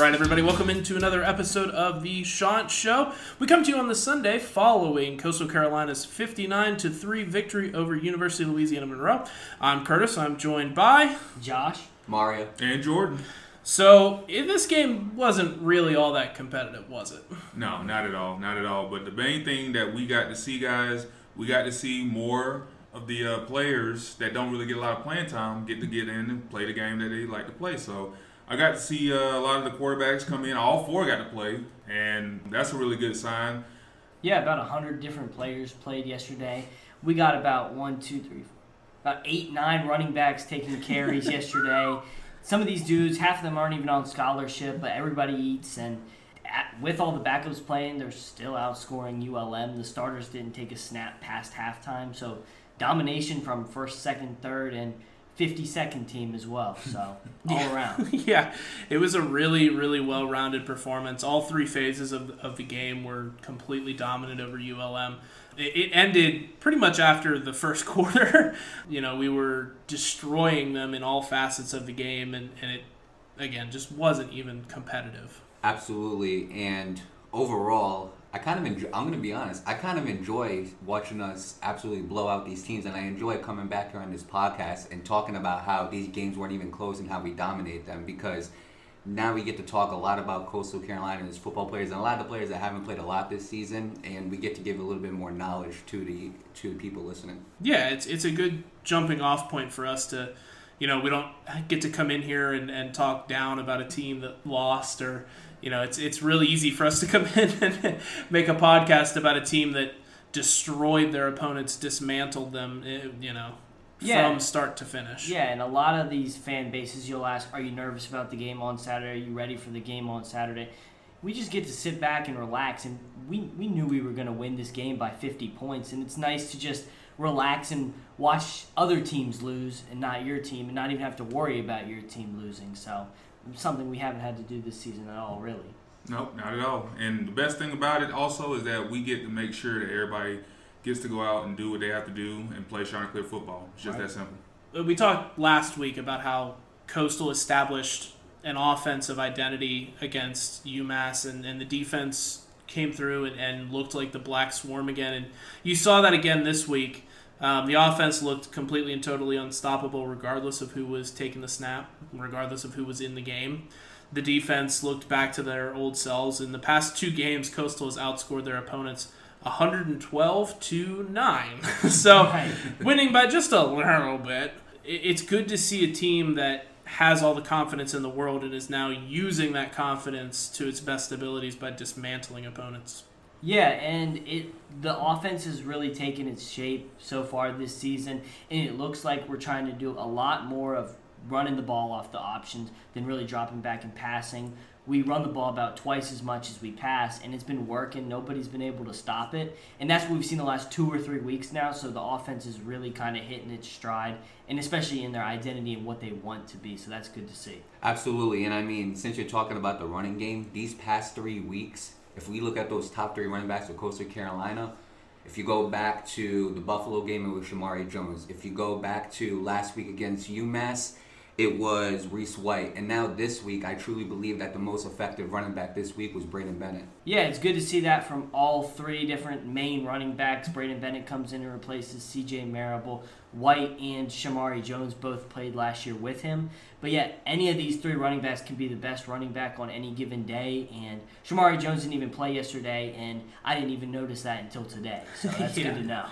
right, everybody, welcome into another episode of the Chant Show. We come to you on the Sunday following Coastal Carolina's 59 to 3 victory over University of Louisiana Monroe. I'm Curtis. I'm joined by Josh, Mario, and Jordan. So, this game wasn't really all that competitive, was it? No, not at all, not at all. But the main thing that we got to see, guys, we got to see more of the uh, players that don't really get a lot of playing time get to get in and play the game that they like to play. So I got to see uh, a lot of the quarterbacks come in. All four got to play, and that's a really good sign. Yeah, about hundred different players played yesterday. We got about one, two, three, four, about eight, nine running backs taking carries yesterday. Some of these dudes, half of them aren't even on scholarship, but everybody eats. And at, with all the backups playing, they're still outscoring ULM. The starters didn't take a snap past halftime, so domination from first, second, third, and 50 second team as well. So all yeah. around. yeah, it was a really, really well rounded performance. All three phases of, of the game were completely dominant over ULM. It, it ended pretty much after the first quarter. you know, we were destroying them in all facets of the game, and, and it, again, just wasn't even competitive. Absolutely. And overall, I kind of enjoy. I'm going to be honest. I kind of enjoy watching us absolutely blow out these teams, and I enjoy coming back here on this podcast and talking about how these games weren't even close and how we dominate them because now we get to talk a lot about Coastal Carolina and its football players and a lot of the players that haven't played a lot this season, and we get to give a little bit more knowledge to the to the people listening. Yeah, it's it's a good jumping off point for us to, you know, we don't get to come in here and, and talk down about a team that lost or you know, it's it's really easy for us to come in and make a podcast about a team that destroyed their opponents, dismantled them, eh, you know, yeah. from start to finish. Yeah, and a lot of these fan bases, you'll ask, "Are you nervous about the game on Saturday? Are you ready for the game on Saturday?" We just get to sit back and relax, and we we knew we were going to win this game by 50 points, and it's nice to just relax and watch other teams lose and not your team, and not even have to worry about your team losing. So something we haven't had to do this season at all, really. Nope, not at all. And the best thing about it also is that we get to make sure that everybody gets to go out and do what they have to do and play Chanticleer football. It's just right. that simple. Uh, we talked last week about how Coastal established an offensive identity against UMass, and, and the defense came through and, and looked like the Black Swarm again. And you saw that again this week. Um, the offense looked completely and totally unstoppable, regardless of who was taking the snap, regardless of who was in the game. The defense looked back to their old selves. In the past two games, Coastal has outscored their opponents 112 to 9. so, winning by just a little bit. It's good to see a team that has all the confidence in the world and is now using that confidence to its best abilities by dismantling opponents. Yeah, and it the offense has really taken its shape so far this season, and it looks like we're trying to do a lot more of running the ball off the options than really dropping back and passing. We run the ball about twice as much as we pass, and it's been working. Nobody's been able to stop it, and that's what we've seen the last two or three weeks now. So the offense is really kind of hitting its stride, and especially in their identity and what they want to be. So that's good to see. Absolutely, and I mean, since you're talking about the running game, these past three weeks if we look at those top three running backs of Coastal Carolina, if you go back to the Buffalo game, with Shermari Jones. If you go back to last week against UMass, it was Reese White. And now this week, I truly believe that the most effective running back this week was Braydon Bennett. Yeah, it's good to see that from all three different main running backs. Braydon Bennett comes in and replaces CJ Marable. White and Shermari Jones both played last year with him. But yet, any of these three running backs can be the best running back on any given day. And Shermari Jones didn't even play yesterday, and I didn't even notice that until today. So that's yeah. good to know.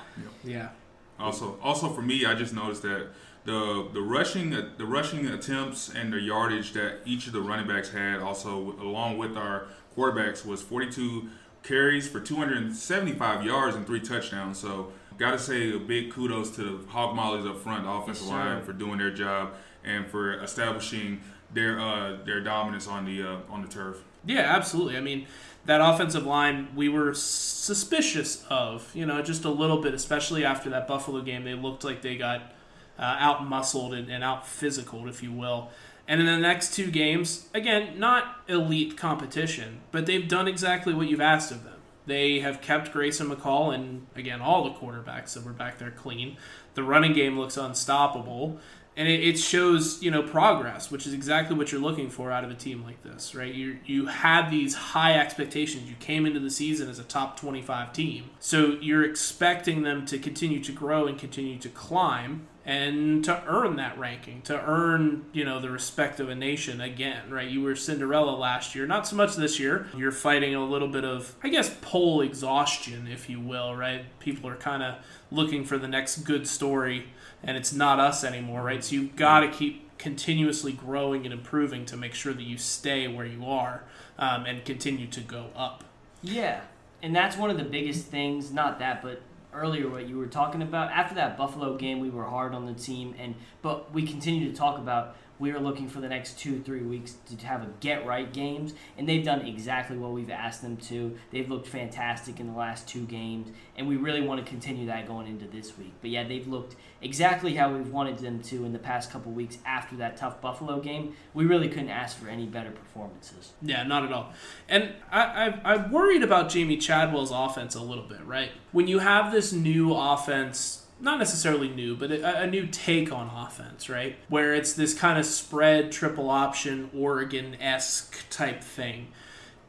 Yeah. Also, also for me, I just noticed that the the rushing the rushing attempts and the yardage that each of the running backs had, also along with our quarterbacks, was 42 carries for 275 yards and three touchdowns. So got to say a big kudos to the Hog Mollies up front, the offensive line, for doing their job and for establishing their uh, their dominance on the uh, on the turf. Yeah, absolutely. I mean, that offensive line we were suspicious of, you know, just a little bit, especially after that Buffalo game. They looked like they got uh, out muscled and, and out physical, if you will. And in the next two games, again, not elite competition, but they've done exactly what you've asked of them. They have kept Grayson McCall and, again, all the quarterbacks that were back there clean. The running game looks unstoppable. and it, it shows you know progress, which is exactly what you're looking for out of a team like this, right? You you had these high expectations. You came into the season as a top 25 team, so you're expecting them to continue to grow and continue to climb and to earn that ranking, to earn, you know, the respect of a nation again, right? You were Cinderella last year, not so much this year. You're fighting a little bit of, I guess, poll exhaustion, if you will, right? People are kind of looking for the next good story, and it's not us anymore, right? So you've got to keep continuously growing and improving to make sure that you stay where you are um, and continue to go up. Yeah, and that's one of the biggest things. Not that, but earlier what you were talking about. After that Buffalo game, we were hard on the team, and but we continue to talk about we are looking for the next two three weeks to have a get right games, and they've done exactly what we've asked them to. They've looked fantastic in the last two games, and we really want to continue that going into this week. But yeah, they've looked exactly how we've wanted them to in the past couple weeks after that tough Buffalo game. We really couldn't ask for any better performances. Yeah, not at all. And I, I, I'm worried about Jamey Chadwell's offense a little bit, right? When you have this new offense not necessarily new, but a, a, new take on offense, right? Where it's this kind of spread triple option Oregon esque type thing.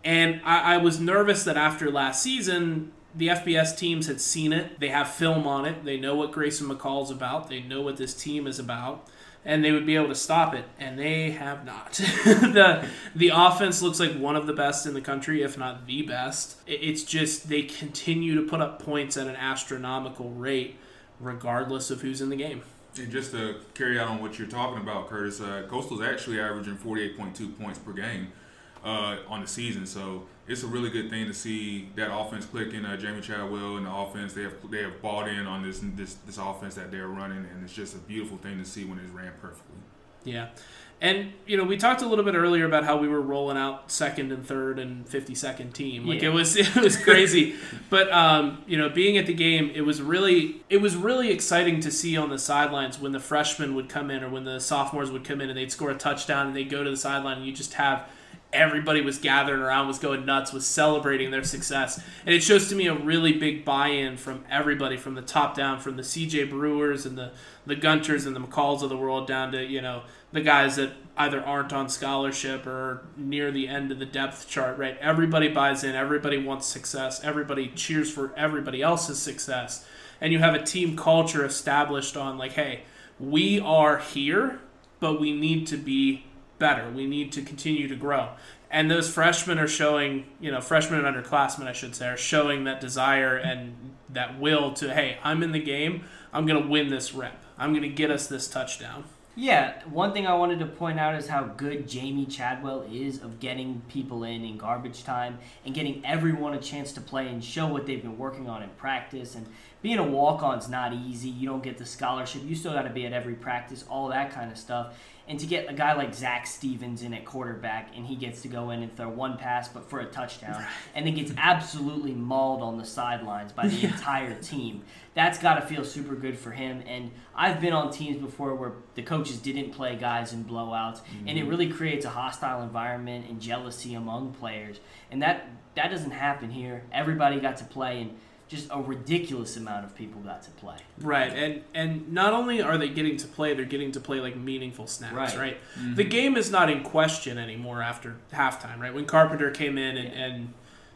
And I, I, was nervous that after last season, the FBS teams had seen it. They have film on it. They know what Grayson McCall's about. They know what this team is about. And they would be able to stop it, and they have not. the The offense looks like one of the best in the country, if not the best. It's just they continue to put up points at an astronomical rate regardless of who's in the game. And just to carry out on what you're talking about, Curtis, uh, Coastal's actually averaging 48.2 points per game uh, on the season. So it's a really good thing to see that offense clicking. Uh, Jamey Chadwell and the offense they have they have bought in on this this this offense that they're running, and it's just a beautiful thing to see when it's ran perfectly. Yeah. And you know, we talked a little bit earlier about how we were rolling out second and third and fifty second team. Like yeah. it was it was crazy. but um, you know, being at the game, it was really it was really exciting to see on the sidelines when the freshmen would come in or when the sophomores would come in and they'd score a touchdown and they'd go to the sideline and you just have everybody was gathering around, was going nuts, was celebrating their success. And it shows to me a really big buy in from everybody from the top down, from the CJ Brewers and the, the Gunters and the McCalls of the world down to, you know, the guys that either aren't on scholarship or near the end of the depth chart, right? Everybody buys in, everybody wants success, everybody cheers for everybody else's success. And you have a team culture established on, like, hey, we are here, but we need to be better. We need to continue to grow. And those freshmen are showing, you know, freshmen and underclassmen, I should say, are showing that desire and that will to, hey, I'm in the game. I'm going to win this rep. I'm going to get us this touchdown. Yeah, one thing I wanted to point out is how good Jamey Chadwell is of getting people in in garbage time and getting everyone a chance to play and show what they've been working on in practice. And being a walk on's not easy. You don't get the scholarship. You still got to be at every practice, all that kind of stuff. And to get a guy like Zach Stevens in at quarterback and he gets to go in and throw one pass but for a touchdown and then gets absolutely mauled on the sidelines by the yeah. entire team. That's got to feel super good for him. And I've been on teams before where the coaches didn't play guys in blowouts mm-hmm. and it mm-hmm. really creates a hostile environment and jealousy among players. And that that doesn't happen here. Everybody got to play and just a ridiculous amount of people got to play. Right, and and not only are they getting to play, they're getting to play like meaningful snaps. Right, right? Mm-hmm. the game is not in question anymore after halftime. Right, when Carpenter came in and, yeah. and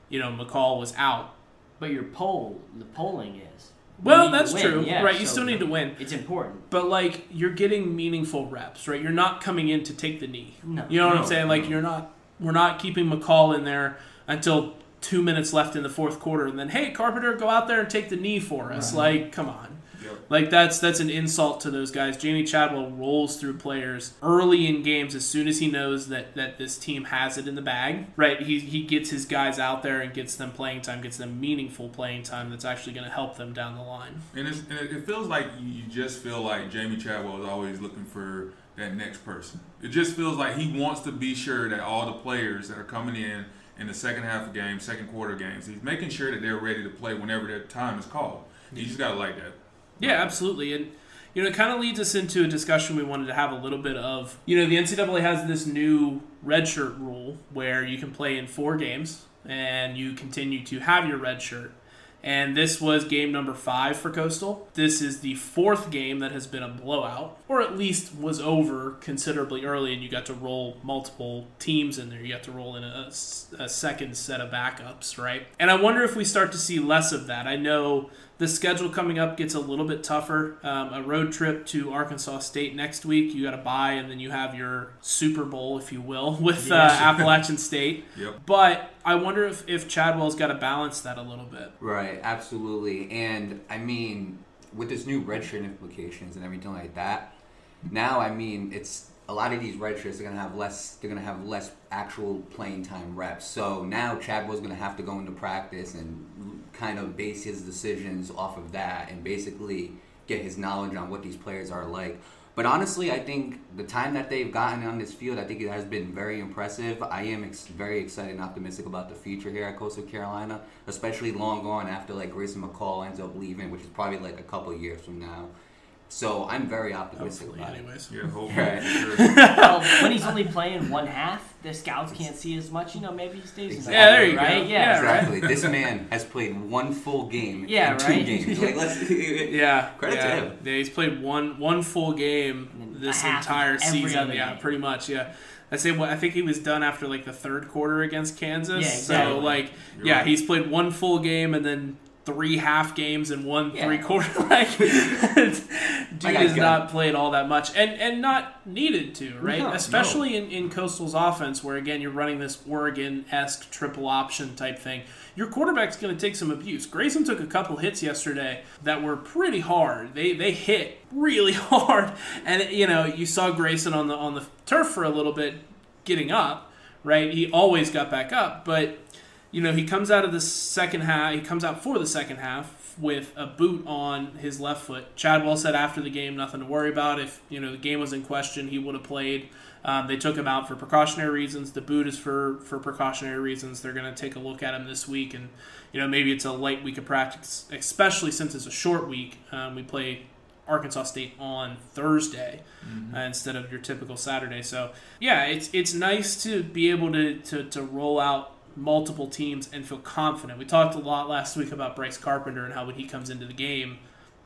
you know McCall was out, but your poll, the polling is. Well, that's true. Yeah, right, you so still need to win. It's important. But like you're getting meaningful reps, right? You're not coming in to take the knee. No. You know what no, I'm saying? Like you're not we're not keeping McCall in there until two minutes left in the fourth quarter, and then hey, Carpenter, go out there and take the knee for us. Right. Like, come on. Yep. Like that's that's an insult to those guys. Jamey Chadwell rolls through players early in games as soon as he knows that, that this team has it in the bag. Right, he, he gets his guys out there and gets them playing time, gets them meaningful playing time that's actually going to help them down the line. And, and, it feels like you just feel like Jamey Chadwell is always looking for that next person. It just feels like he wants to be sure that all the players that are coming in in the second half of games, second quarter games. He's making sure that they're ready to play whenever their time is called. You just gotta like that. Yeah, absolutely. And you know, it kind of leads us into a discussion we wanted to have a little bit of. You know, the NCAA has this new redshirt rule where you can play in four games and you continue to have your red shirt. And this was game number five for Coastal. This is the fourth game that has been a blowout, or at least was over considerably early, and you got to roll multiple teams in there. You got to roll in a, a second set of backups, right? And I wonder if we start to see less of that. I know the schedule coming up gets a little bit tougher. Um, a road trip to Arkansas State next week. You got to buy, and then you have your Super Bowl, if you will, with uh, Appalachian State. Yep. But I wonder if, if Chadwell's got to balance that a little bit. Right, absolutely. And I mean, with this new redshirt implications and everything like that, now I mean it's a lot of these redshirts are gonna have less. They're gonna have less actual playing time reps. So now Chadwell's gonna have to go into practice and kind of base his decisions off of that, and basically get his knowledge on what these players are like. But honestly, I think the time that they've gotten on this field, I think it has been very impressive. I am ex- very excited and optimistic about the future here at Coastal Carolina, especially long gone after like Grayson McCall ends up leaving, which is probably like a couple years from now. So I'm very optimistic Hopefully, about anyways. Yeah, hopefully. Right. Well, when he's only playing one half, the scouts can't see as much. You know, maybe he stays in Yeah, there you right? go. Yeah, Yeah, right. Exactly. this man has played one full game Yeah, in two right? games. Like, let's, Yeah, Credit to him. Yeah, he's played one one full game this a half of entire season. Yeah, game. pretty much. Yeah, I say what I think he was done after like the third quarter against Kansas. Yeah, exactly. So like, You're yeah, right. he's played one full game and then three half games and one Yeah. three quarter. Like, dude has not played all that much, and and not needed to, right? No. Especially in in Coastal's offense, where again you're running this Oregon esque triple option type thing. Your quarterback's going to take some abuse. Grayson took a couple hits yesterday that were pretty hard. They they hit really hard, and you know you saw Grayson on the on the turf for a little bit, getting up. Right, he always got back up, but you know, he comes out of the second half. He comes out for the second half with a boot on his left foot. Chadwell said after the game, nothing to worry about. If you know the game was in question, he would have played. Um, they took him out for precautionary reasons. The boot is for for precautionary reasons. They're going to take a look at him this week, and you know maybe it's a light week of practice, especially since it's a short week. Um, we play Arkansas State on Thursday uh, instead of your typical Saturday. So yeah, it's it's nice to be able to, to, to roll out multiple teams and feel confident. We talked a lot last week about Bryce Carpenter and how when he comes into the game,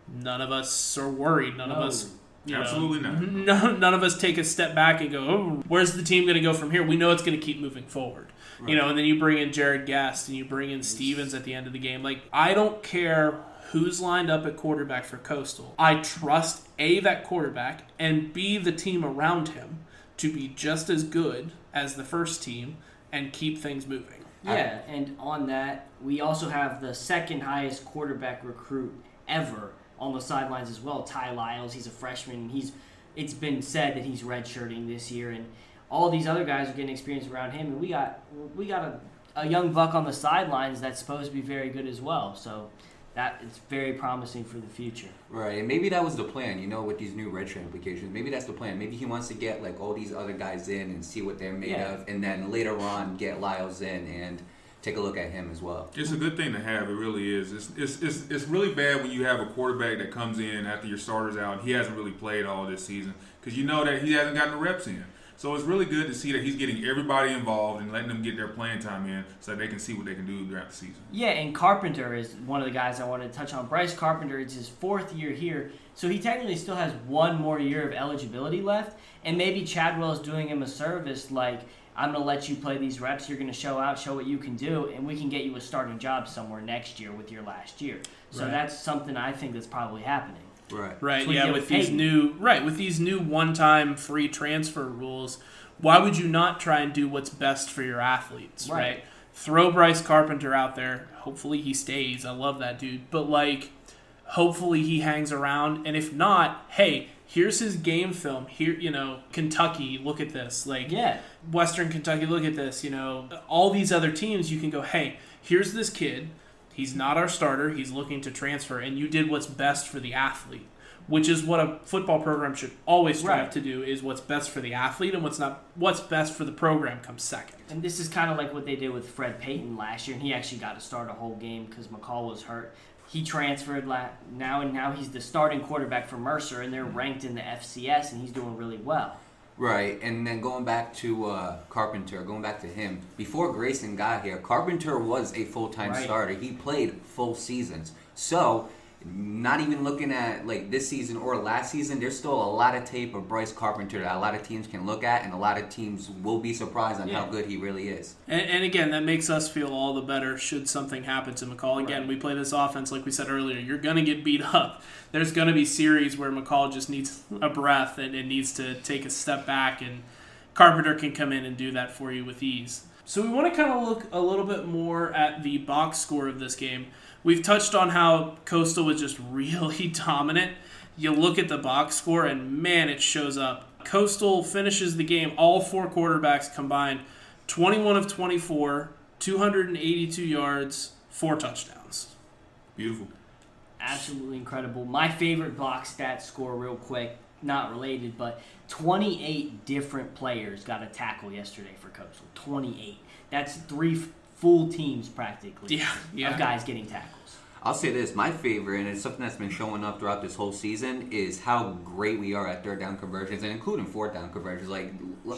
none of us are worried. None of us. You know, Absolutely not. no, none of us take a step back and go, oh, where's the team going to go from here? We know it's going to keep moving forward. You know, and then you bring in Jarrett Guest and you bring in Stevens at the end of the game. Like, I don't care who's lined up at quarterback for Coastal. I trust A, that quarterback, and B, the team around him to be just as good as the first team and keep things moving. Yeah, and on that, we also have the second highest quarterback recruit ever on the sidelines as well. Ty Lyles, he's a freshman. and He's it's been said that he's redshirting this year, and all these other guys are getting experience around him. And we got we got a, a young buck on the sidelines that's supposed to be very good as well. So that it's very promising for the future. Right, and maybe that was the plan, you know, with these new redshirt implications. Maybe that's the plan. Maybe he wants to get like all these other guys in and see what they're made Yeah. of, and then later on get Lyles in and take a look at him as well. It's a good thing to have. It really is. It's, it's, it's, it's really bad when you have a quarterback that comes in after your starter's out and he hasn't really played all this season because you know that he hasn't gotten the reps in. So it's really good to see that he's getting everybody involved and letting them get their playing time in so they can see what they can do throughout the season. Yeah, and Carpenter is one of the guys I wanted to touch on. Bryce Carpenter, it's his fourth year here, so he technically still has one more year of eligibility left. And maybe Chadwell is doing him a service, like I'm going to let you play these reps. You're going to show out, show what you can do, and we can get you a starting job somewhere next year with your last year. So Right. that's something I think that's probably happening. Right. Right. That's yeah. With with these new right with these new one-time free transfer rules, why would you not try and do what's best for your athletes? Right. Right. Throw Bryce Carpenter out there. Hopefully he stays. I love that dude. But like, hopefully he hangs around. And if not, hey, here's his game film. Here, you know, Kentucky. Look at this. Like, Yeah. Western Kentucky, look at this. You know, all these other teams, you can go, hey, here's this kid. He's not our starter. He's looking to transfer, and you did what's best for the athlete, which is what a football program should always strive Right. to do. Is what's best for the athlete, and what's not what's best for the program comes second. And this is kind of like what they did with Fred Payton last year, and he actually got to start a whole game because McCall was hurt. He transferred la- now, and now he's the starting quarterback for Mercer, and they're mm-hmm. ranked in the FCS, and he's doing really well. Right, and then going back to uh, Carpenter, going back to him, before Grayson got here, Carpenter was a full time Right. starter. He played full seasons. So, not even looking at like this season or last season, there's still a lot of tape of Bryce Carpenter that a lot of teams can look at, and a lot of teams will be surprised on how good he really is. And, and again, that makes us feel all the better should something happen to McCall. Again, Right. we play this offense like we said earlier. You're going to get beat up. There's going to be series where McCall just needs a breath and, and needs to take a step back, and Carpenter can come in and do that for you with ease. So we want to kind of look a little bit more at the box score of this game. We've touched on how Coastal was just really dominant. You look at the box score, and man, it shows up. Coastal finishes the game, all four quarterbacks combined, 21 of 24, 282 yards, four touchdowns. Beautiful. absolutely incredible. My favorite box stat score, real quick, not related, but 28 different players got a tackle yesterday for Coastal. 28. That's three f- full teams practically Yeah, yeah. of guys getting tackles. I'll say this: my favorite, and it's something that's been showing up throughout this whole season, is how great we are at third down conversions, and including fourth down conversions. Like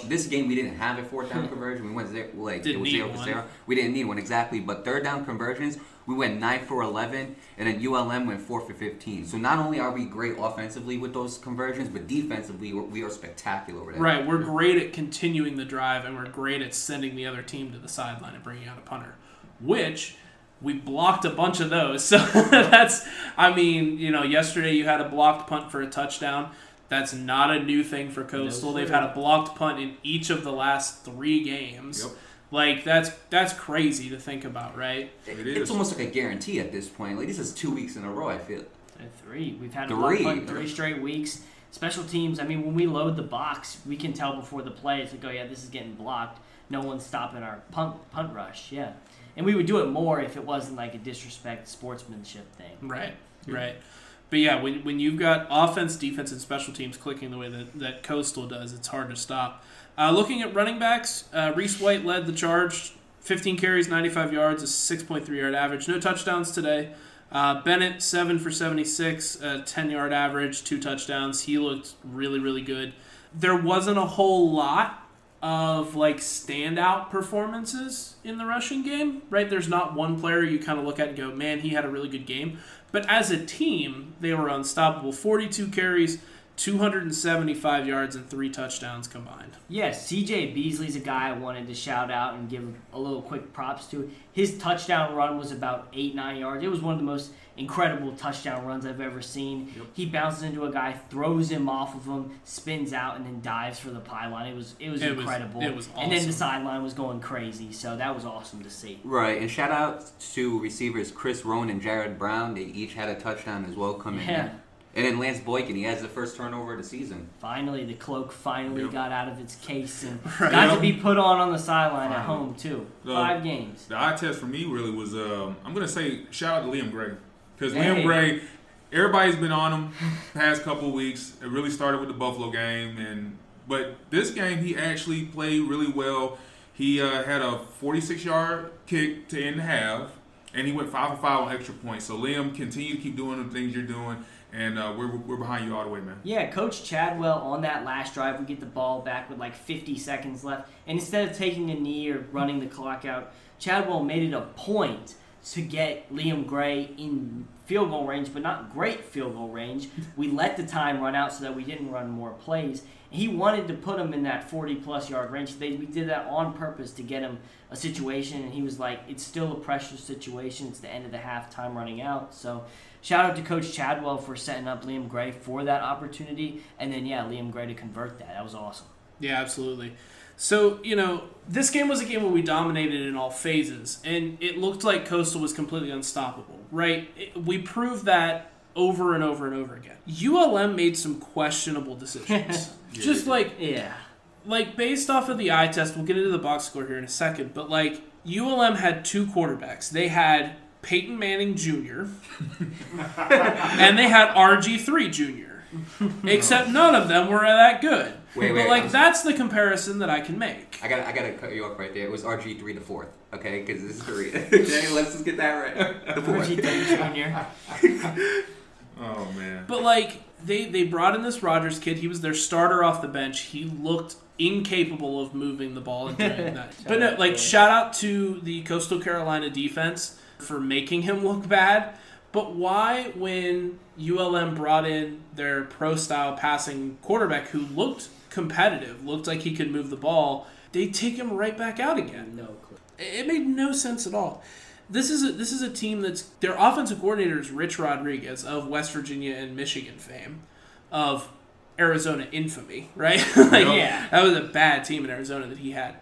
this game, we didn't have a fourth down conversion. We went zero, like Didn't it was zero for zero. We didn't need one exactly, but third down conversions, we went nine for eleven, and then ULM went four for fifteen. So not only are we great offensively with those conversions, but defensively we're, we are spectacular with it. Right, we're great at continuing the drive, and we're great at sending the other team to the sideline and bringing out a punter, which we blocked a bunch of those. So that's, I mean, you know, yesterday you had a blocked punt for a touchdown. That's not a new thing for Coastal. No, They've had a blocked punt in each of the last three games. Yep. Like that's that's crazy to think about, right? It- It it's almost like a guarantee at this point. Like this is two weeks in a row. I feel. Uh, Three. We've had a Three. punt three straight weeks. Special teams. I mean, when we load the box, we can tell before the play. It's like, oh yeah, this is getting blocked. No one's stopping our punt punt rush. Yeah, and we would do it more if it wasn't like a disrespect sportsmanship thing. Right, right. But yeah, when, when you've got offense, defense, and special teams clicking the way that, that Coastal does, it's hard to stop. Uh, looking at running backs, uh, Reese White led the charge. 15 carries, 95 yards, a 6.3 yard average. No touchdowns today. Uh, Bennett, 7 for 76, a 10 yard average, two touchdowns. He looked really, really good. There wasn't a whole lot of like standout performances in the rushing game, right? There's not one player you kind of look at and go, man, he had a really good game. But as a team, they were unstoppable. 42 carries, 275 yards, and three touchdowns combined. Yes, CJ Beasley's a guy I wanted to shout out and give a little quick props to. His touchdown run was about eight, nine yards. It was one of the most incredible touchdown runs I've ever seen. Yep. He bounces into a guy, throws him off of him, spins out, and then dives for the pylon. It was it was It was- incredible. it was awesome. And then the sideline was going crazy, so that was awesome to see. Right, and shout out to receivers Chris Rowan and Jared Brown. They each had a touchdown as well coming Yeah. in. And then Lance Boykin, he has the first turnover of the season. Finally, the cloak finally Yep. got out of its case and Right. got Yep. to be put on on the sideline at home too. The- Five games. The eye test for me really was um, I'm gonna say shout out to Liam Gray because Hey. Liam Gray, everybody's been on him past couple weeks. It really started with the Buffalo game, and but this game he actually played really well. He uh, had a 46 yard kick to end the half, and he went five for five on extra points. So Liam, continue to keep doing the things you're doing, and uh, we're we're behind you all the way, man. Yeah, Coach Chadwell on that last drive, we get the ball back with like 50 seconds left, and instead of taking a knee or running the clock out, Chadwell made it a point to get Liam Gray in field goal range, but not great field goal range. We let the time run out so that we didn't run more plays. He wanted to put him in that 40 plus yard range. They, we did that on purpose to get him a situation, and he was like, it's still a pressure situation. It's the end of the half, time running out. So shout out to Coach Chadwell for setting up Liam Gray for that opportunity, and then yeah, Liam Gray to convert that. That was awesome. Yeah, absolutely. So, you know, this game was a game where we dominated in all phases, and it looked like Coastal was completely unstoppable, right? It- we proved that over and over and over again. ULM made some questionable decisions. Yeah, Just like Yeah. like based off of the eye test, we'll get into the box score here in a second, but like ULM had two quarterbacks. They had Peyton Manning Jr. and they had RG3 Jr. Except none of them were that good. Wait, but wait, like that's the comparison that I can make. I got I gotta cut you off right there. It was RG three the fourth, okay? Because this is three. okay, let's just get that right. The fourth. RG3 Jr. Oh man. But like they they brought in this Rogers kid. He was their starter off the bench. He looked incapable of moving the ball and doing that. but no, like shout out to the Coastal Carolina defense for making him look bad. But why, when ULM brought in their pro style passing quarterback who looked competitive, looked like he could move the ball, they take him right back out again? No clue. It made no sense at all. This is a, this is a team that's their offensive coordinator is Rich Rodriguez of West Virginia and Michigan fame, of Arizona infamy, right? like, Yeah. that was a bad team in Arizona that he had.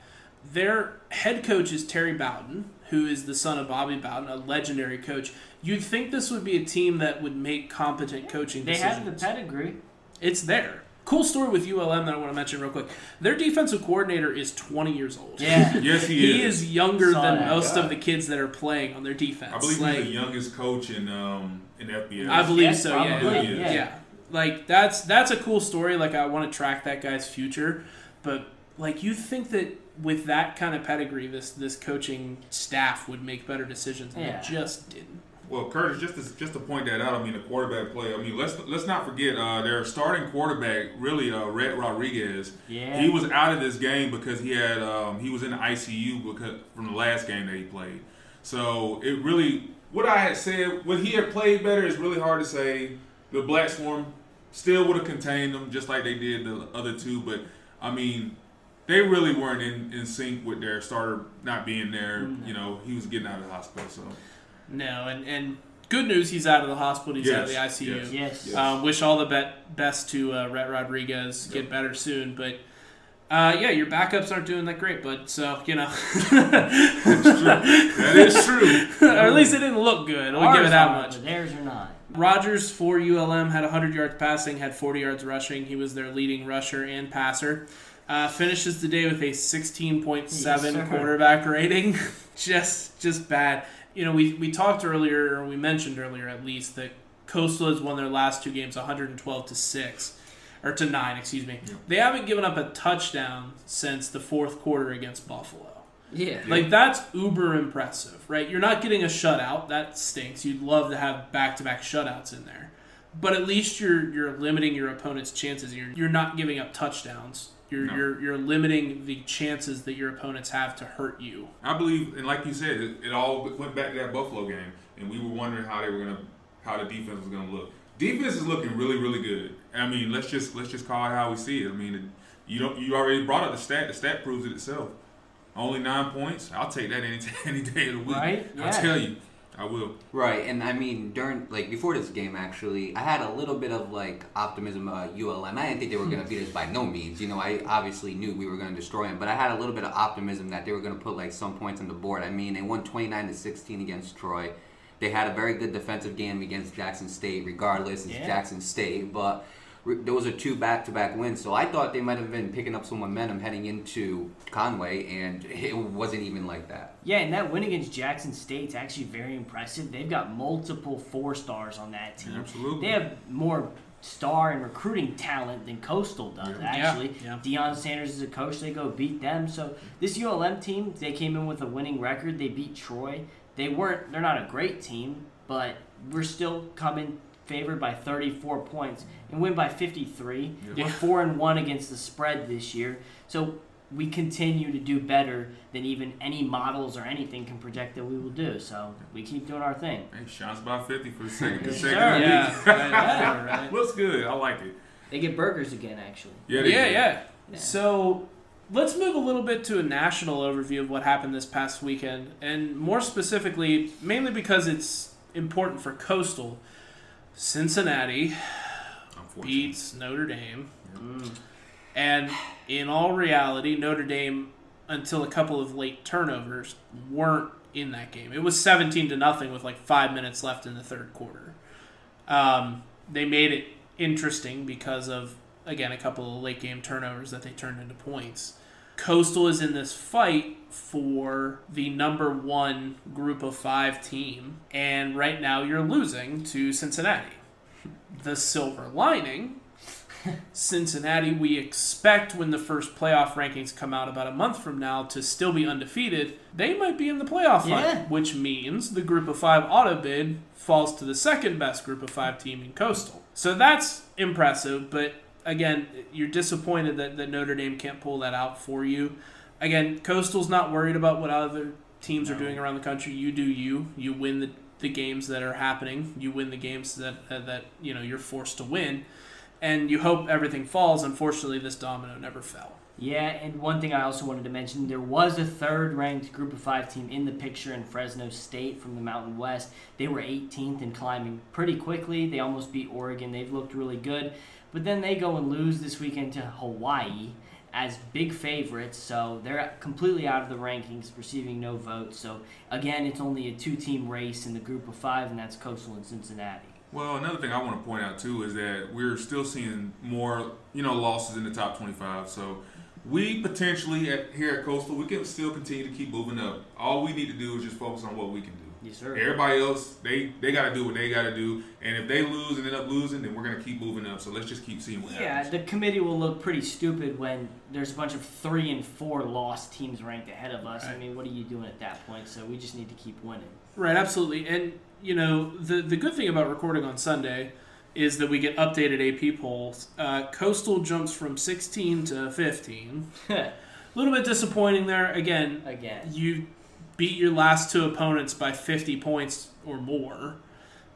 Their head coach is Terry Bowden, who is the son of Bobby Bowden, a legendary coach. You'd think this would be a team that would make competent coaching They decisions. have the pedigree. It's there. Cool story with ULM that I want to mention real quick. Their defensive coordinator is 20 years old. Yeah. Yes, he, He is. He is younger Saw than most Yeah. of the kids that are playing on their defense. I believe like, he's the youngest coach in um in FBS. I believe Yes, so. Yeah, probably, yeah, yeah. Like that's that's a cool story. Like I want to track that guy's future, but like you think that with that kind of pedigree, this this coaching staff would make better decisions, and Yeah. it just didn't. Well, Curtis, just to, just to point that out, I mean the quarterback play. I mean let's let's not forget uh, their starting quarterback, really, uh, Rhett Rodriguez. Yeah. He was out of this game because he had um, he was in the ICU because from the last game that he played. So it really, what I had said, would he had played better is really hard to say. The Black Swarm still would have contained them just like they did the other two, but I mean. They really weren't in, in sync with their starter not being there. You know, he was getting out of the hospital, so No, and and good news, he's out of the hospital. He's out of the ICU. yes. Yes. Yes. Um, wish all the bet- best to uh, Rhett Rodriguez. Get better soon, but. Uh, yeah, your backups aren't doing that great, but so you know, that is true. or at least it didn't look good. We'll give it that much. but Theirs are not. Rogers for ULM had 100 yards passing, had 40 yards rushing. He was their leading rusher and passer. Uh, finishes the day with a 16.7 Yes, quarterback rating. just just bad. You know, we, we talked earlier, or we mentioned earlier at least, that Coastal has won their last two games 112 to 6. Or to 9, excuse me. Yeah. They haven't given up a touchdown since the fourth quarter against Buffalo. Yeah. Like that's uber impressive, right? You're not getting a shutout. That stinks. You'd love to have back-to-back shutouts in there. But at least you're you're limiting your opponent's chances. You're you're not giving up touchdowns. You're No. you're you're limiting the chances that your opponents have to hurt you. I believe, and like you said, it, it all went back to that Buffalo game, and we were wondering how they were gonna, how the defense was gonna look. Defense is looking really, really good. I mean, let's just let's just call it how we see it. I mean, it, you don't you already brought up the stat. The stat proves it itself. Only nine points. I'll take that any any day of the week. Right? I tell you, I will. Right, and I mean during like before this game, actually, I had a little bit of like optimism uh, about ULM. I didn't think they were going to beat us by no means. You know, I obviously knew we were going to destroy them, but I had a little bit of optimism that they were going to put like some points on the board. I mean, they won twenty nine to sixteen against Troy. They had a very good defensive game against Jackson State. Regardless, it's Yeah. Jackson State, but those are two back to back wins. So I thought they might have been picking up some momentum heading into Conway, and it wasn't even like that. Yeah, and that win against Jackson State's actually very impressive. They've got multiple four stars on that team. Absolutely. They have more star and recruiting talent than Coastal does, Yeah. actually. Yeah, Deion Sanders is a coach, they go beat them. So this ULM team, they came in with a winning record. They beat Troy. They weren't they're not a great team, but we're still coming favored by 34 points and win by 53. Yeah. We're 4 and 1 against the spread this year. So we continue to do better than even any models or anything can project that we will do. So we keep doing our thing. Hey, shots by fifty for the second, the second sir. week. yeah, right, right. Looks good. I like it. They get burgers again, actually. Yeah, they yeah, yeah. Yeah. So let's move a little bit to a national overview of what happened this past weekend, and more specifically, mainly because it's important for Coastal. Cincinnati beats Notre Dame, Mm. and in all reality, Notre Dame, until a couple of late turnovers, weren't in that game. It was seventeen to nothing with like five minutes left in the third quarter. Um, they made it interesting because of again a couple of late game turnovers that they turned into points. Coastal is in this fight for the number one group of five team, and right now you're losing to Cincinnati. The silver lining Cincinnati, we expect when the first playoff rankings come out about a month from now to still be undefeated. They might be in the playoff hunt, Yeah. which means the group of five auto bid falls to the second best group of five team in Coastal. So that's impressive, but again, you're disappointed that, that Notre Dame can't pull that out for you. Again, Coastal's not worried about what other teams are doing around the country. You do you. You win the, the games that are happening. You win the games that uh, that you know you're forced to win, and you hope everything falls. Unfortunately, this domino never fell. Yeah, and one thing I also wanted to mention there was a third ranked group of five team in the picture in Fresno State from the Mountain West. They were 18th and climbing pretty quickly. They almost beat Oregon. They've looked really good. But then they go and lose this weekend to Hawaii as big favorites. So they're completely out of the rankings, receiving no votes. So again, it's only a two team race in the group of five, and that's Coastal and Cincinnati. Well, another thing I want to point out too is that we're still seeing more, you know, losses in the top 25. So we potentially at, here at Coastal, we can still continue to keep moving up. All we need to do is just focus on what we can. Yes, sir. Everybody else, they they got to do what they got to do, and if they lose and end up losing, then we're gonna keep moving up. So let's just keep seeing what Yeah, happens. Yeah, the committee will look pretty stupid when there's a bunch of three and four lost teams ranked ahead of us. I mean, what are you doing at that point? So we just need to keep winning. Right, absolutely. And you know, the the good thing about recording on Sunday is that we get updated AP polls. Uh, Coastal jumps from 16 to 15. A little bit disappointing there. Again, Again. you beat your last two opponents by 50 points or more.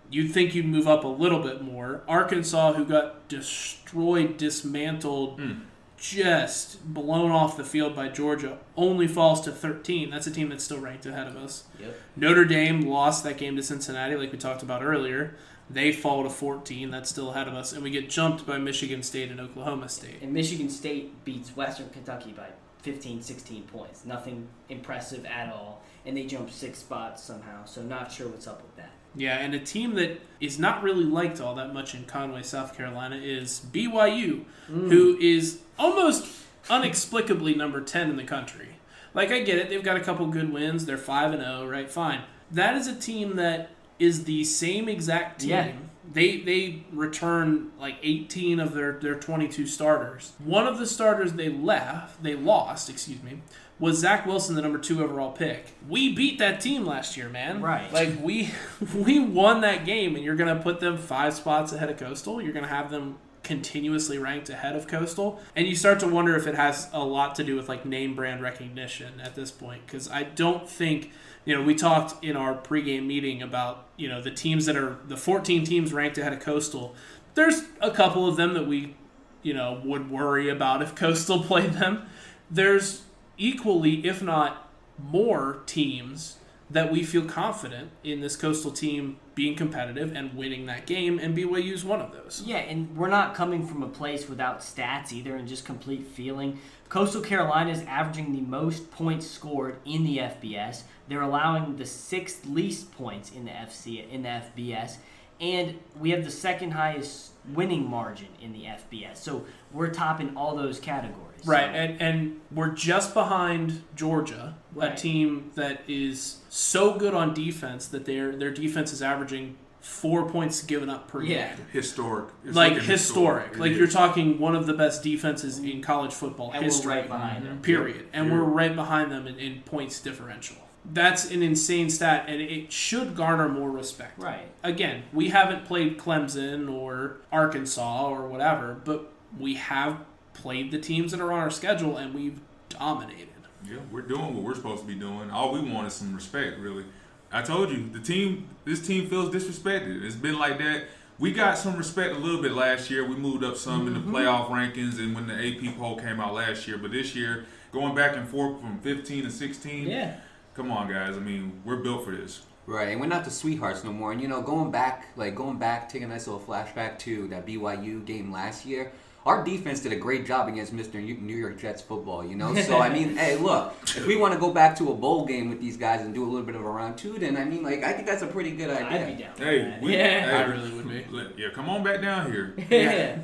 You'd think you'd move up a little bit more. Arkansas, who got destroyed, dismantled, Hmm. just blown off the field by Georgia, only falls to 13. That's a team that's still ranked ahead of us. Yep. Notre Dame lost that game to Cincinnati, like we talked about earlier. They fall to 14. That's still ahead of us. And we get jumped by Michigan State and Oklahoma State. And Michigan State beats Western Kentucky by 15, 16 points. Nothing impressive at all. And they jump six spots somehow. So not sure what's up with that. Yeah, and a team that is not really liked all that much in Conway, South Carolina is BYU, mm. who is almost inexplicably number 10 in the country. Like, I get it, they've got a couple good wins, they're 5 and 0, right? Fine. That is a team that is the same exact team. Yeah. They they return like 18 of their, their 22 starters. One of the starters they left, they lost, excuse me, was Zach Wilson, the number two overall pick. We beat that team last year, man. Right. Like we we won that game, and you're gonna put them five spots ahead of Coastal. You're gonna have them continuously ranked ahead of Coastal, and you start to wonder if it has a lot to do with like name brand recognition at this point. Because I don't think you know we talked in our pregame meeting about you know the teams that are the 14 teams ranked ahead of Coastal. There's a couple of them that we you know would worry about if Coastal played them. There's equally, if not more, teams that we feel confident in this coastal team being competitive and winning that game, and BYU is one of those. Yeah, and we're not coming from a place without stats either and just complete feeling. Coastal Carolina is averaging the most points scored in the FBS. They're allowing the sixth least points in the FC in the FBS, and we have the second highest winning margin in the FBS. So we're topping all those categories. Right, So- and and we're just behind Georgia, Right. a team that is so good on defense that their their defense is averaging four points given up per Yeah. game. Historic. It's like looking historic. It Like is. you're talking one of the best defenses in college football and we're history. right behind them. Period. And Yeah. we're right behind them in, in points differential. That's an insane stat, and it should garner more respect. Right. Again, we haven't played Clemson or Arkansas or whatever, but we have played the teams that are on our schedule, and we've dominated. Yeah, we're doing what we're supposed to be doing. All we want is some respect, really. I told you, the team, this team feels disrespected. It's been like that. We got some respect a little bit last year. We moved up some in the Mm-hmm. playoff rankings and when the AP poll came out last year. But this year, going back and forth from 15 to 16, Yeah. come on, guys. I mean, we're built for this. Right, and we're not the sweethearts no more. And you know, going back, like going back, taking a nice little flashback to that BYU game last year. Our defense did a great job against Mr. New York Jets football, you know. So I mean, hey, look, if we want to go back to a bowl game with these guys and do a little bit of a round two, then I mean, like, I think that's a pretty good idea. I'd be down. Hey, we, yeah. hey, I really would be. let- Yeah, come on back down here. yeah.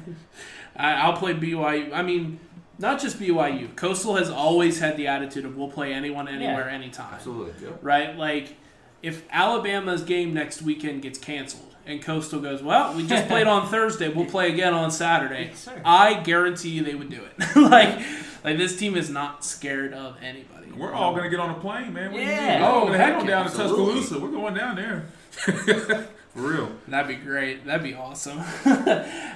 I, I'll play BYU. I mean, not just BYU. Coastal has always had the attitude of we'll play anyone, anywhere, anytime. Absolutely. right? Like, if Alabama's game next weekend gets canceled and Coastal goes, "Well, we just played on Thursday. We'll play again on Saturday." Yes. I guarantee you they would do it. like, like this team is not scared of anybody. We're all gonna get on a plane, man. What do you Yeah. Oh, head heck on oh, down to. Tuscaloosa. We're going down there. For real. That'd be great. That'd be awesome.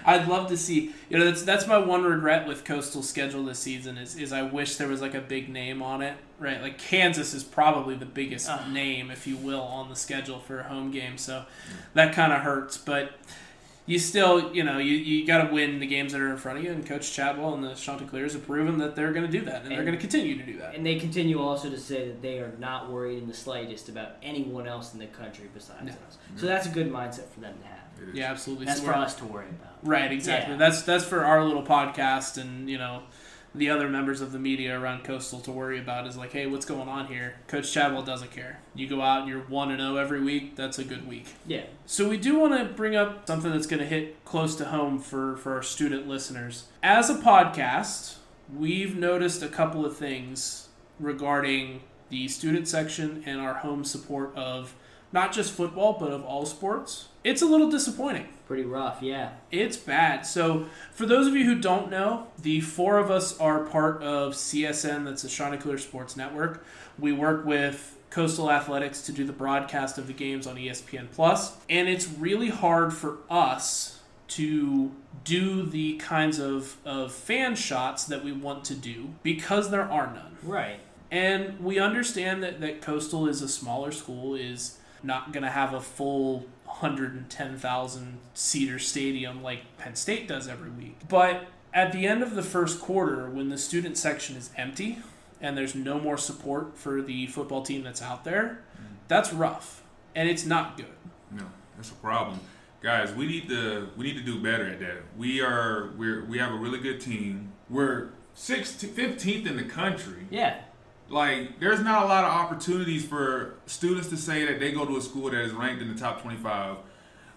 I'd love to see. You know, that's that's my one regret with Coastal schedule this season is is I wish there was like a big name on it, right? Like Kansas is probably the biggest Ah. name, if you will, on the schedule for a home game. So that kind of hurts, but. You still, you know, you, you got to win the games that are in front of you, and Coach Chadwell and the Chanticleers have proven that they're going to do that, and, they're going to continue to do that. And they continue also to say that they are not worried in the slightest about anyone else in the country besides No. us. So that's a good mindset for them to have. Yeah, absolutely. That's So for us to worry about. Right, exactly. Yeah. That's that's for our little podcast and you know the other members of the media around Coastal to worry about is like, hey, what's going on here? Coach Chadwell doesn't care. You go out and you're one and zero every week. That's a good week. Yeah. So we do want to bring up something that's going to hit close to home for for our student listeners. As a podcast, we've noticed a couple of things regarding the student section and our home support of not just football but of all sports. It's a little disappointing. Pretty rough, yeah. It's bad. So, for those of you who don't know, the four of us are part of CSN, that's the Chanticleer Sports Network. We work with Coastal Athletics to do the broadcast of the games on ESPN Plus, and it's really hard for us to do the kinds of, of fan shots that we want to do because there are none. Right. And we understand that, that Coastal is a smaller school, is not going to have a full 110,000 seater stadium like Penn State does every week. But at the end of the first quarter, when the student section is empty and there's no more support for the football team that's out there, mm. that's rough. And it's not good. No, that's a problem, guys. We need to we need to do better at that. We are we're we have a really good team. We're 16th, 15th in the country. Yeah. Like, there's not a lot of opportunities for students to say that they go to a school that is ranked in the top 25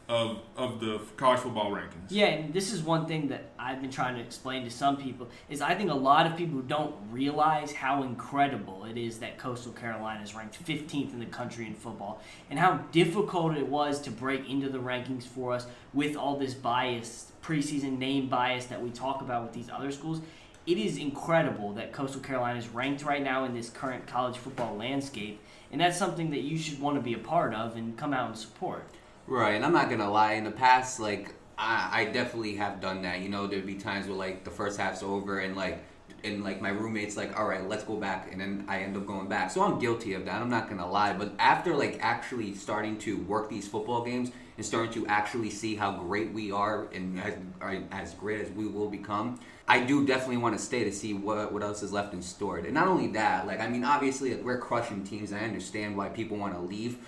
of of the college football rankings. Yeah, and this is one thing that I've been trying to explain to some people is I think a lot of people don't realize how incredible it is that Coastal Carolina is ranked 15th in the country in football and how difficult it was to break into the rankings for us with all this bias, preseason name bias that we talk about with these other schools. It is incredible that Coastal Carolina is ranked right now in this current college football landscape, and that's something that you should want to be a part of and come out and support. Right, and I'm not gonna lie. In the past, like I, I definitely have done that. You know, there'd be times where like the first half's over and like and like my roommates like, all right, let's go back, and then I end up going back. So I'm guilty of that. I'm not gonna lie. But after like actually starting to work these football games and starting to actually see how great we are and as, uh, as great as we will become. I do definitely want to stay to see what what else is left in store. And not only that, like I mean, obviously we're crushing teams. I understand why people want to leave,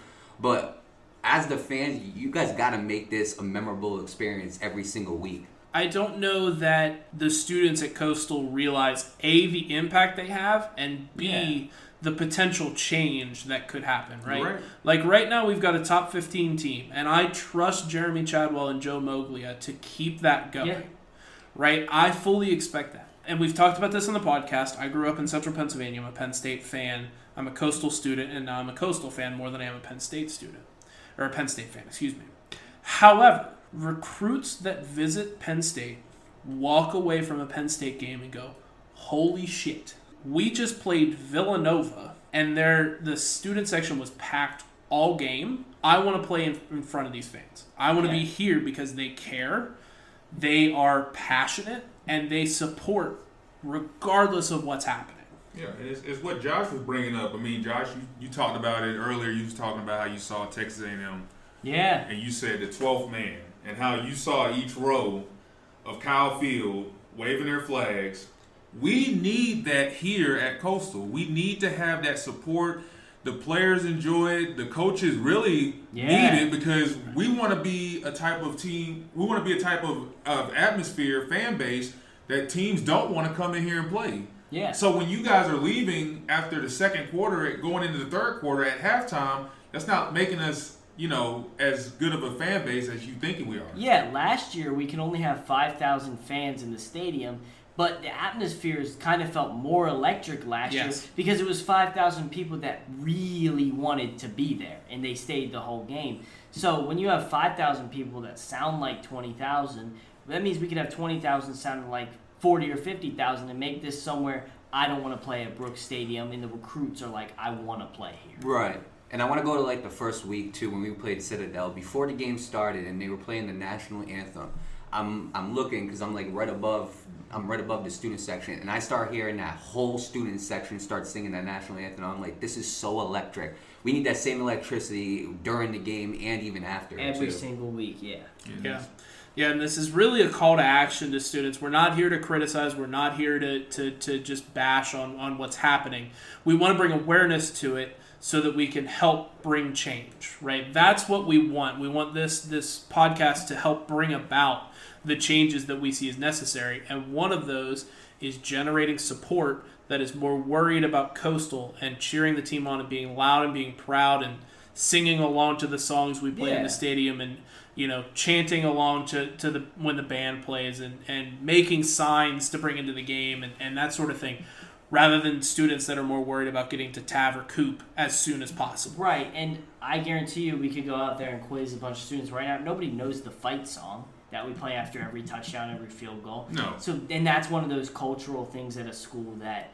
but as the fans, you guys got to make this a memorable experience every single week. I don't know that the students at Coastal realize A, the impact they have, and B, Yeah. The potential change that could happen, right? Right. Like right now, we've got a top 15 team, and I trust Jamey Chadwell and Joe Moglia to keep that going, Yeah. right? I fully expect that. And we've talked about this on the podcast. I grew up in central Pennsylvania. I'm a Penn State fan. I'm a Coastal student, and now I'm a Coastal fan more than I am a Penn State student. Or a Penn State fan, excuse me. However, recruits that visit Penn State walk away from a Penn State game and go, "Holy shit! We just played Villanova, and their the student section was packed all game. I want to play in, in front of these fans. I want to be here because they care, they are passionate, and they support regardless of what's happening." Yeah, and it's, it's what Josh was bringing up. I mean, Josh, you, you talked about it earlier. You was talking about how you saw Texas A&M, Yeah. and you said the 12th man, and how you saw each row of Kyle Field waving their flags. We need that here at Coastal. We need to have that support. The players enjoy it. The coaches really Yeah. need it because we want to be a type of team. We want to be a type of, of atmosphere, fan base that teams don't want to come in here and play. Yeah. So when you guys are leaving after the second quarter, going into the third quarter at halftime, that's not making us, you know, as good of a fan base as you thinking we are. Yeah, last year we can only have 5,000 fans in the stadium, But the atmosphere atmospheres kind of felt more electric last Yes. year because it was 5,000 people that really wanted to be there and they stayed the whole game. So when you have 5,000 people that sound like 20,000, that means we could have 20,000 sounding like 40 or 50,000 and make this somewhere I don't want to play at Brooks Stadium and the recruits are like, I want to play here. Right. And I want to go to like the first week too when we played Citadel before the game started and they were playing the national anthem. I'm I'm looking because I'm like right above I'm right above the student section and I start hearing that whole student section start singing that national anthem. I'm like, this is so electric. We need that same electricity during the game and even after. Every too. single week, yeah. Yeah. Yeah, and this is really a call to action to students. We're not here to criticize. We're not here to, to, to just bash on, on what's happening. We want to bring awareness to it so that we can help bring change, right? That's what we want. We want this this podcast to help bring about the changes that we see as necessary. And one of those is generating support that is more worried about Coastal and cheering the team on and being loud and being proud and singing along to the songs we play in the stadium and you know chanting along to, to the when the band plays and, and making signs to bring into the game and, and that sort of thing rather than students that are more worried about getting to TAV or Coop as soon as possible. Right, and I guarantee you we could go out there and quiz a bunch of students right now. Nobody knows the fight song that we play after every touchdown, every field goal. No. So, and that's one of those cultural things at a school that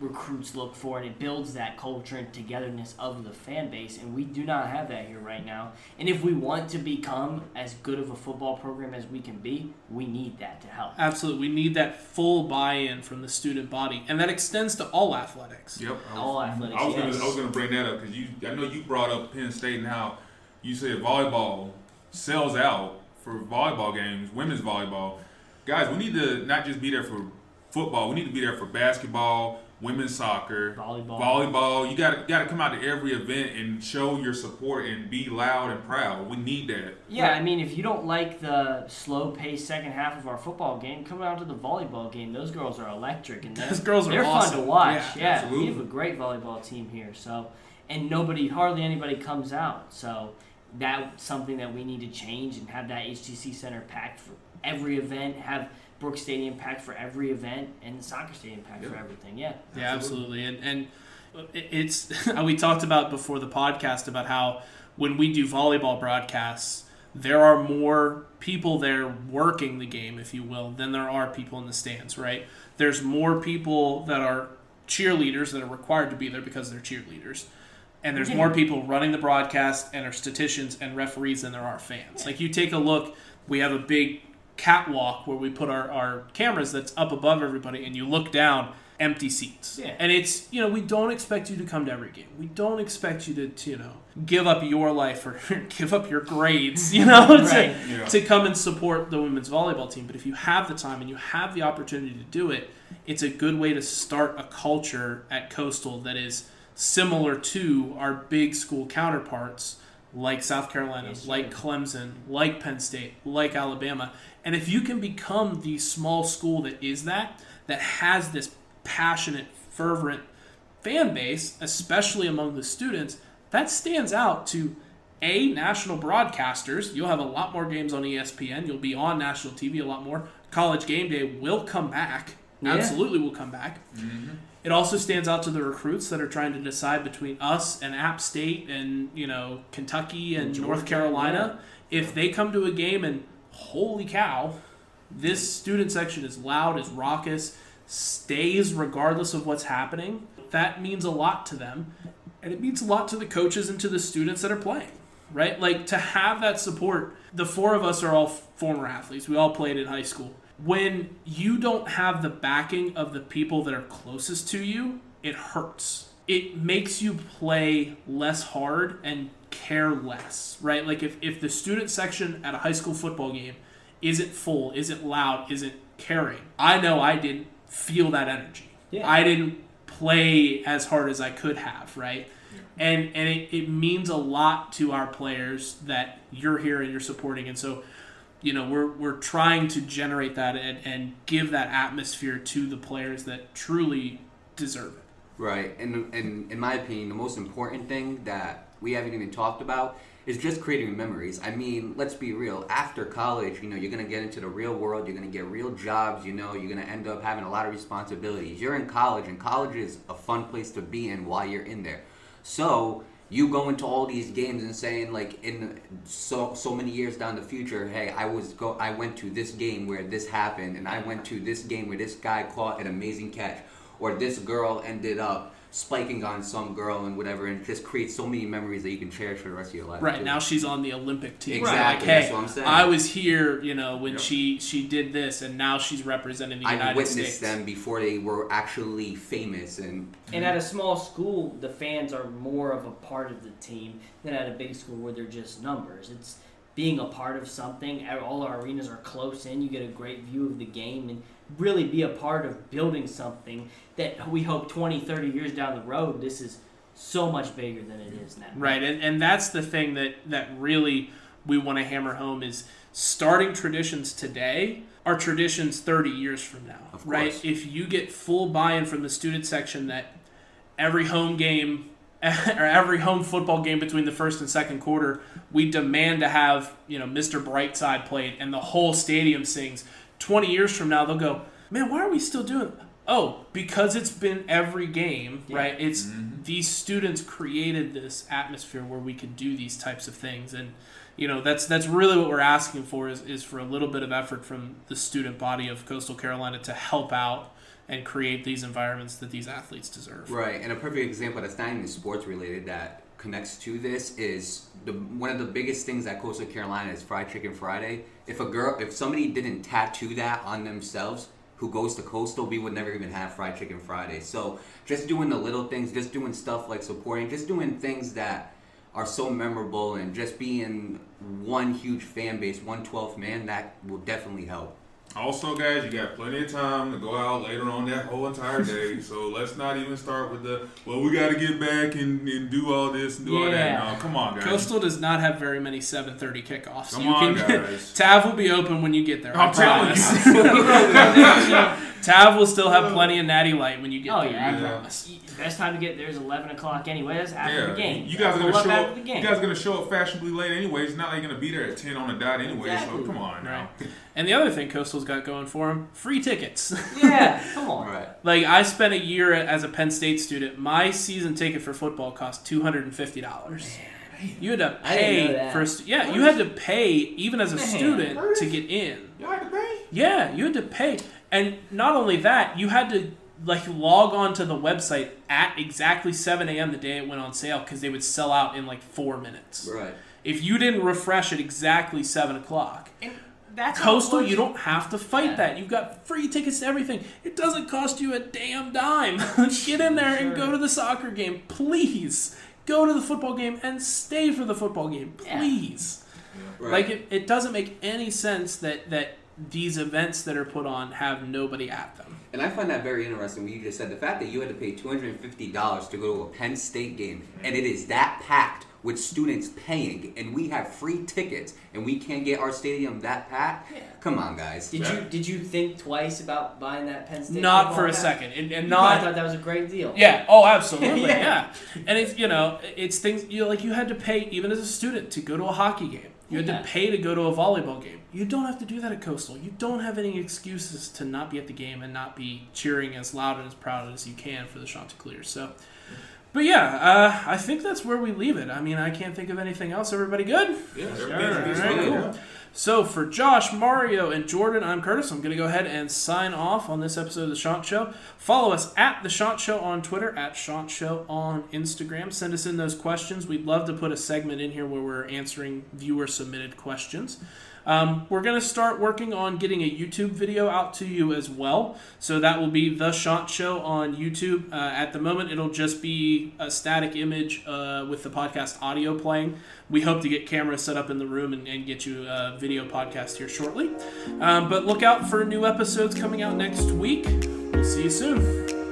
recruits look for, and it builds that culture and togetherness of the fan base. And we do not have that here right now. And if we want to become as good of a football program as we can be, we need that to help. Absolutely. We need that full buy-in from the student body and that extends to all athletics. Yep. I All athletics, I was yes. gonna I was gonna bring that up because you I know you brought up Penn State and how you said volleyball sells out for volleyball games, women's volleyball. Guys, we need to not just be there for football. We need to be there for basketball, women's soccer, Volleyball. volleyball. You got to got to come out to every event and show your support and be loud and proud. We need that. Yeah, I mean, if you don't like the slow paced second half of our football game, come out to the volleyball game. Those girls are electric, and they're, Those girls are they're awesome. fun to watch. Yeah, Yeah, absolutely. we have a great volleyball team here. So, and nobody, hardly anybody comes out. So, that's something that we need to change and have that HTC Center packed for every event. Have Brooks Stadium packed for every event, and the soccer stadium packed for everything. Yeah. Yeah, absolutely. And and it's we talked about before the podcast about how when we do volleyball broadcasts, there are more people there working the game, if you will, than there are people in the stands. Right? There's more people that are cheerleaders that are required to be there because they're cheerleaders. And there's more people running the broadcast and are statisticians and referees than there are fans. Like you take a look, we have a big catwalk where we put our, our cameras that's up above everybody and you look down empty seats Yeah. and it's you know we don't expect you to come to every game we don't expect you to, to you know give up your life or give up your grades you know to, Yeah. to come and support the women's volleyball team but if you have the time and you have the opportunity to do it it's a good way to start a culture at coastal that is similar to our big school counterparts like South Carolina, Yes, like. Clemson, like Penn State, like Alabama. And if you can become the small school that is that, that has this passionate, fervent fan base, especially among the students, that stands out to a national broadcasters. You'll have a lot more games on ESPN. You'll be on national TV a lot more. College game day will come back. Yeah. Absolutely will come back. Mm-hmm. It also stands out to the recruits that are trying to decide between us and App State and you know Kentucky and North Georgia, Carolina. If they come to a game and holy cow, this student section is loud, is raucous, stays regardless of what's happening. That means a lot to them, and it means a lot to the coaches and to the students that are playing. Right, like to have that support. The four of us are all former athletes. We all played in high school when you don't have the backing of the people that are closest to you, it hurts. It makes you play less hard and care less, right? Like if, if the student section at a high school football game isn't full, isn't loud, isn't caring, I know I didn't feel that energy. Yeah. I didn't play as hard as I could have, right? And and it, it means a lot to our players that you're here and you're supporting. And so you know we're we're trying to generate that and, and give that atmosphere to the players that truly deserve it. Right, and, and in my opinion, the most important thing that we haven't even talked about is just creating memories. I mean, let's be real. After college, you know, you're gonna get into the real world. You're gonna get real jobs. You know, you're gonna end up having a lot of responsibilities. You're in college, and college is a fun place to be in while you're in there. So you go into all these games and saying like in so so many years down the future, hey, I was go I went to this game where this happened, and I went to this game where this guy caught an amazing catch, or this girl ended up spiking on some girl and whatever, and just creates so many memories that you can cherish for the rest of your life. Right too. now, she's on the Olympic team. Exactly, Like, hey, that's what I'm saying. I was here, you know, when Yep. she she did this, and now she's representing the I United witnessed States. them before they were actually famous, and And at a small school, the fans are more of a part of the team than at a big school where they're just numbers. It's being a part of something. All our arenas are close in. You get a great view of the game and really be a part of building something that we hope 20, 30 years down the road, this is so much bigger than it is now. Right, and, and that's the thing that, that really we want to hammer home is starting traditions today are traditions 30 years from now. Of right? If you get full buy-in from the student section that every home game or every home football game between the first and second quarter, we demand to have, you know, Mr. Brightside played and the whole stadium sings. 20 years from now they'll go, "Man, why are we still doing Oh, because it's been every game, Yeah. right? It's mm-hmm. these students created this atmosphere where we could do these types of things, and you know that's that's really what we're asking for is, is for a little bit of effort from the student body of Coastal Carolina to help out and create these environments that these athletes deserve. Right, and a perfect example that's not even sports related that connects to this is the one of the biggest things at Coastal Carolina is Fried Chicken Friday. If a girl, if somebody didn't tattoo that on themselves, who goes to Coastal, we would never even have Fried Chicken Friday. So just doing the little things, just doing stuff like supporting, just doing things that are so memorable, and just being one huge fan base, one twelfth man, that will definitely help. Also, guys, you got plenty of time to go out later on that whole entire day. so let's not even start with the well. We got to get back and, and do all this and do all that. No, come on, guys. Coastal does not have very many 7:30 kickoffs. Come you on, can, guys. Tav will be open when you get there. I I'm telling promise. you. Tav will still have oh. plenty of Natty Light when you get Oh, there. yeah. I Yeah. promise. Best time to get there is 11 o'clock anyway. That's after yeah, the game. you guys are gonna show up. the You guys are gonna show up fashionably late anyway. It's not like you're gonna be there at ten on the dot anyway. Exactly. So come on now. And the other thing Coastal's got going for him: free tickets. yeah, come on. Right. like I spent a year as a Penn State student. My season ticket for football cost two hundred and fifty dollars. You had to I didn't know pay that. for a stu- yeah. You had to pay even as a student to get in. Y'all had to pay. Yeah, you had to pay, and not only that, you had to like log on to the website at exactly seven a.m. the day it went on sale because they would sell out in like four minutes. Right. If you didn't refresh at exactly seven o'clock, And that's Coastal, you don't have to fight Yeah. that. You've got free tickets to everything. It doesn't cost you a damn dime. Get in there and go to the soccer game, please. Go to the football game and stay for the football game, Yeah. please. Right. Like it, it doesn't make any sense that that these events that are put on have nobody at them. And I find that very interesting. What you just said, the fact that you had to pay two hundred and fifty dollars to go to a Penn State game, and it is that packed with students paying, and we have free tickets, and we can't get our stadium that packed. Yeah. Come on, guys. Did you did you think twice about buying that Penn State? Not for a pack? second, and, and not probably thought that was a great deal. Yeah. Oh, absolutely. Yeah. yeah. And it's you know it's things you know, like you had to pay even as a student to go to a hockey game. You had Yeah. to pay to go to a volleyball game. You don't have to do that at Coastal. You don't have any excuses to not be at the game and not be cheering as loud and as proud as you can for the Chanticleers. So, but yeah, uh, I think that's where we leave it. I mean, I can't think of anything else. Everybody good? Yeah, Sure. everything's All right, good. cool. So for Josh, Mario, and Jordan, I'm Curtis. I'm going to go ahead and sign off on this episode of The Chant Show. Follow us at The Chant Show on Twitter, at Chant Show on Instagram. Send us in those questions. We'd love to put a segment in here where we're answering viewer submitted questions. Um, we're going to start working on getting a YouTube video out to you as well. So that will be The Chant Show on YouTube. Uh, at the moment, it'll just be a static image uh, with the podcast audio playing. We hope to get cameras set up in the room and, and get you a video podcast here shortly. Um, but look out for new episodes coming out next week. We'll see you soon.